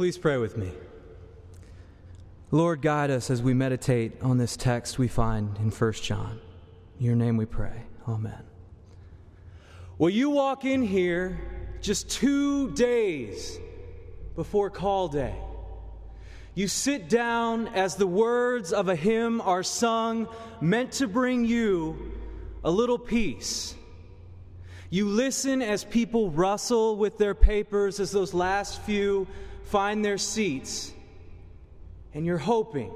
Please pray with me. Lord, guide us as we meditate on this text we find in 1 John. In your name we pray. Amen. Well, you walk in here just two days before call day. You sit down as the words of a hymn are sung, meant to bring you a little peace. You listen as people rustle with their papers as those last few find their seats, and you're hoping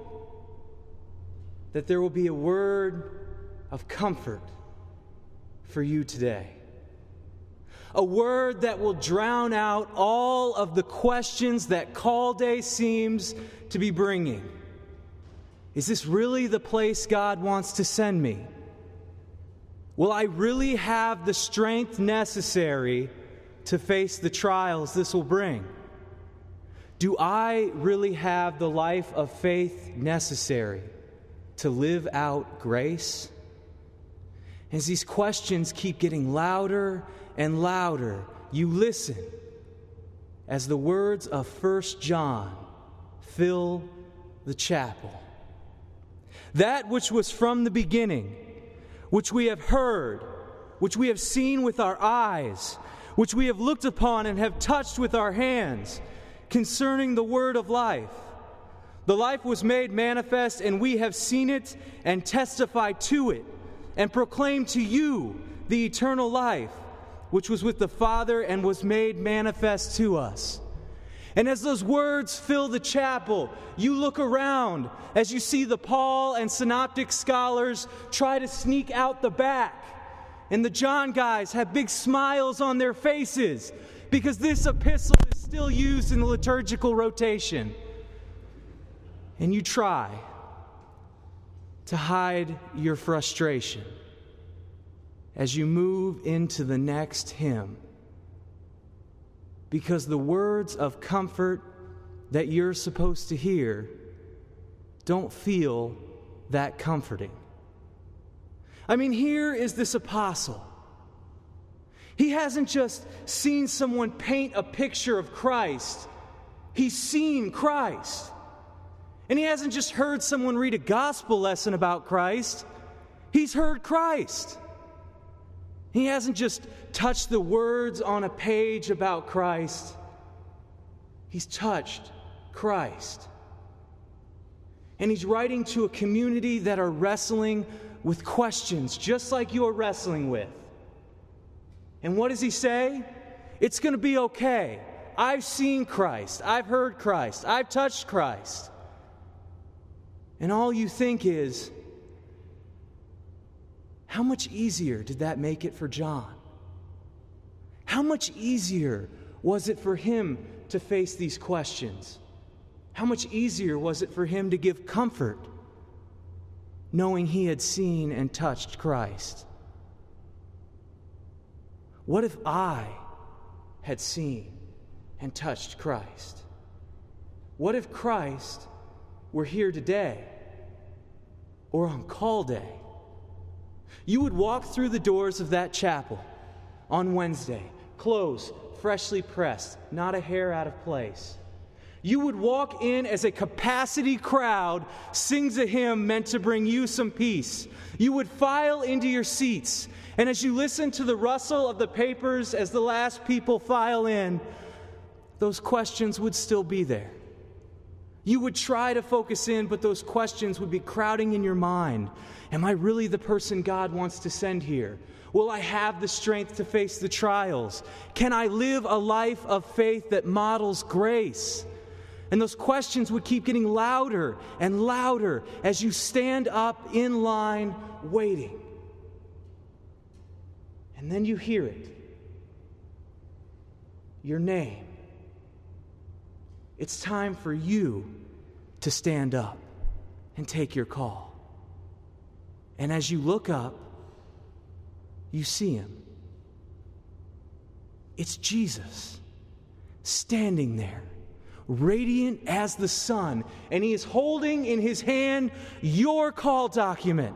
that there will be a word of comfort for you today. A word that will drown out all of the questions that call day seems to be bringing. Is this really the place God wants to send me? Will I really have the strength necessary to face the trials this will bring? Do I really have the life of faith necessary to live out grace? As these questions keep getting louder and louder, you listen as the words of First John fill the chapel. That which was from the beginning, which we have heard, which we have seen with our eyes, which we have looked upon and have touched with our hands concerning the word of life. The life was made manifest, and we have seen it and testify to it, and proclaim to you the eternal life, which was with the Father and was made manifest to us. And as those words fill the chapel, you look around as you see the Paul and synoptic scholars try to sneak out the back. And the John guys have big smiles on their faces because this epistle is still used in the liturgical rotation. And you try to hide your frustration as you move into the next hymn. Because the words of comfort that you're supposed to hear don't feel that comforting. I mean, here is this apostle he hasn't just seen someone paint a picture of Christ, he's seen Christ. And he hasn't just heard someone read a gospel lesson about Christ, he's heard Christ. He hasn't just touched the words on a page about Christ, he's touched Christ. And he's writing to a community that are wrestling with questions just like you're wrestling with. And what does he say? It's going to be okay. I've seen Christ. I've heard Christ. I've touched Christ. And all you think is, how much easier did that make it for John? How much easier was it for him to face these questions? How much easier was it for him to give comfort knowing he had seen and touched Christ? What if I had seen and touched Christ? What if Christ were here today or on call day? You would walk through the doors of that chapel on Wednesday, clothes freshly pressed, not a hair out of place. You would walk in as a capacity crowd sings a hymn meant to bring you some peace. You would file into your seats and as you listen to the rustle of the papers as the last people file in, those questions would still be there. You would try to focus in, but those questions would be crowding in your mind. Am I really the person God wants to send here? Will I have the strength to face the trials? Can I live a life of faith that models grace? And those questions would keep getting louder and louder as you stand up in line waiting. And then you hear it your name. It's time for you to stand up and take your call. And as you look up, you see him. It's Jesus standing there, radiant as the sun, and he is holding in his hand your call document.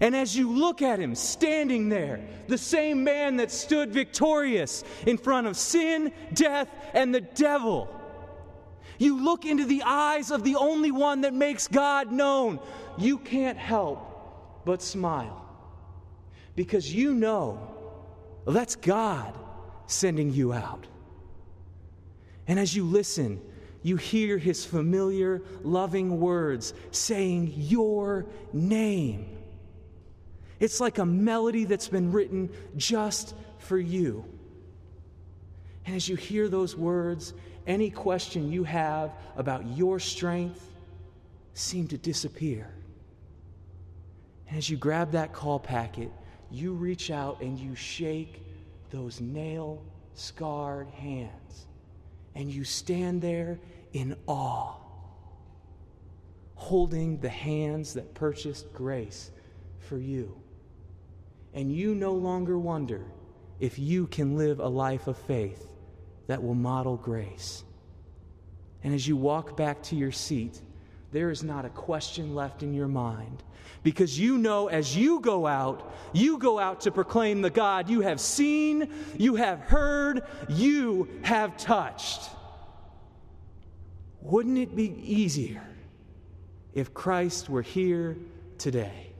And as you look at him standing there, the same man that stood victorious in front of sin, death, and the devil, You look into the eyes of the only one that makes God known. You can't help but smile because you know that's God sending you out. And as you listen, you hear his familiar, loving words saying your name. It's like a melody that's been written just for you. And as you hear those words, any question you have about your strength seem to disappear. And as you grab that call packet, you reach out and you shake those nail scarred hands. And you stand there in awe, holding the hands that purchased grace for you. And you no longer wonder if you can live a life of faith that will model grace. And as you walk back to your seat, there is not a question left in your mind because you know as you go out, you go out to proclaim the God you have seen, you have heard, you have touched. Wouldn't it be easier if Christ were here today?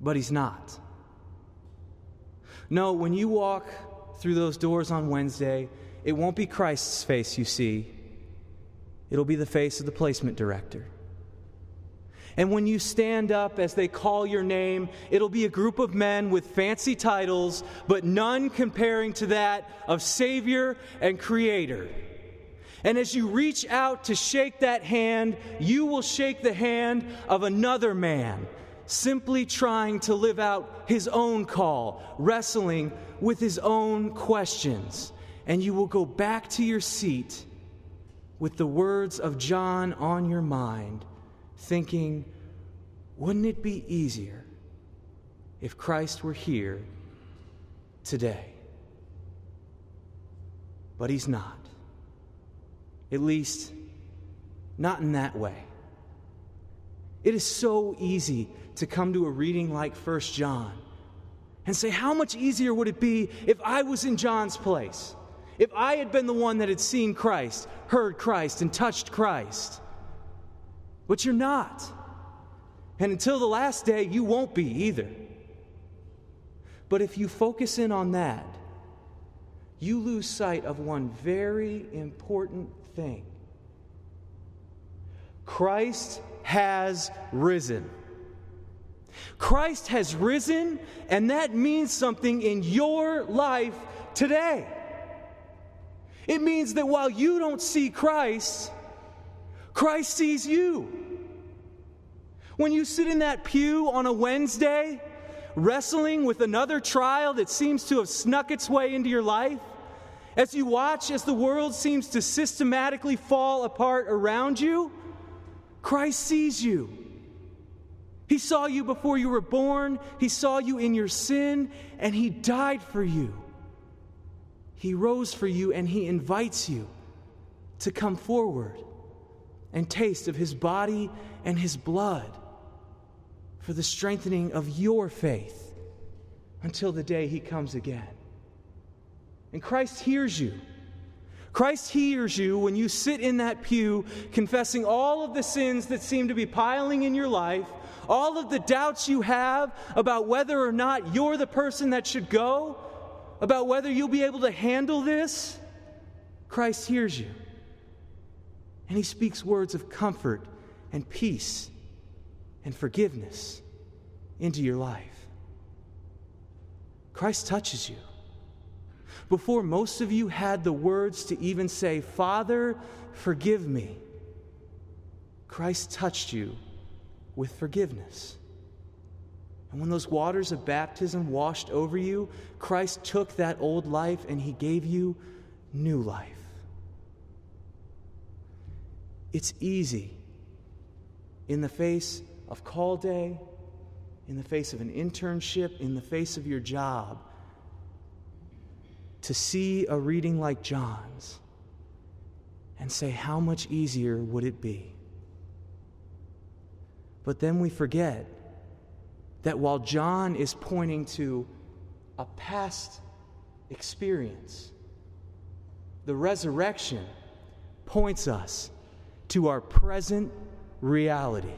But he's not. No, when you walk through those doors on Wednesday, it won't be Christ's face you see, it'll be the face of the placement director. And when you stand up as they call your name, it'll be a group of men with fancy titles, but none comparing to that of Savior and Creator. And as you reach out to shake that hand, you will shake the hand of another man, simply trying to live out his own call, wrestling with his own questions. And you will go back to your seat with the words of John on your mind, thinking, wouldn't it be easier if Christ were here today? But he's not. At least, not in that way. It is so easy to come to a reading like First John and say, How much easier would it be if I was in John's place? If I had been the one that had seen Christ, heard Christ, and touched Christ. But you're not. And until the last day, you won't be either. But if you focus in on that, you lose sight of one very important thing Christ has risen. Christ has risen, and that means something in your life today. It means that while you don't see Christ, Christ sees you. When you sit in that pew on a Wednesday, wrestling with another trial that seems to have snuck its way into your life, as you watch as the world seems to systematically fall apart around you, Christ sees you. He saw you before you were born, He saw you in your sin, and He died for you. He rose for you, and He invites you to come forward and taste of His body and His blood for the strengthening of your faith until the day He comes again. And Christ hears you. Christ hears you when you sit in that pew confessing all of the sins that seem to be piling in your life, all of the doubts you have about whether or not you're the person that should go, about whether you'll be able to handle this. Christ hears you. And he speaks words of comfort and peace and forgiveness into your life. Christ touches you. Before most of you had the words to even say, Father, forgive me, Christ touched you with forgiveness. And when those waters of baptism washed over you, Christ took that old life and he gave you new life. It's easy in the face of call day, in the face of an internship, in the face of your job, to see a reading like John's and say, How much easier would it be? But then we forget that while John is pointing to a past experience, the resurrection, points us to our present reality.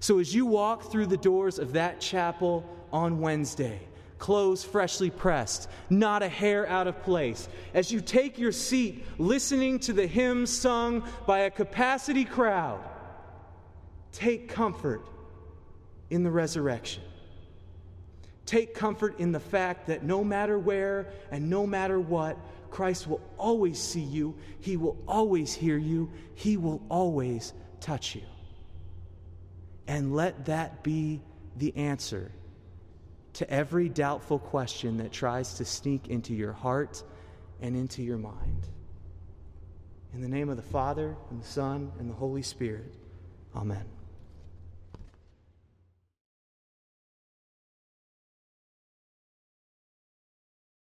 So as you walk through the doors of that chapel on Wednesday, clothes freshly pressed, not a hair out of place, as you take your seat listening to the hymns sung by a capacity crowd, take comfort in the resurrection. Take comfort in the fact that no matter where and no matter what, Christ will always see you, He will always hear you, He will always touch you. And let that be the answer to every doubtful question that tries to sneak into your heart and into your mind. In the name of the Father, and the Son, and the Holy Spirit, Amen.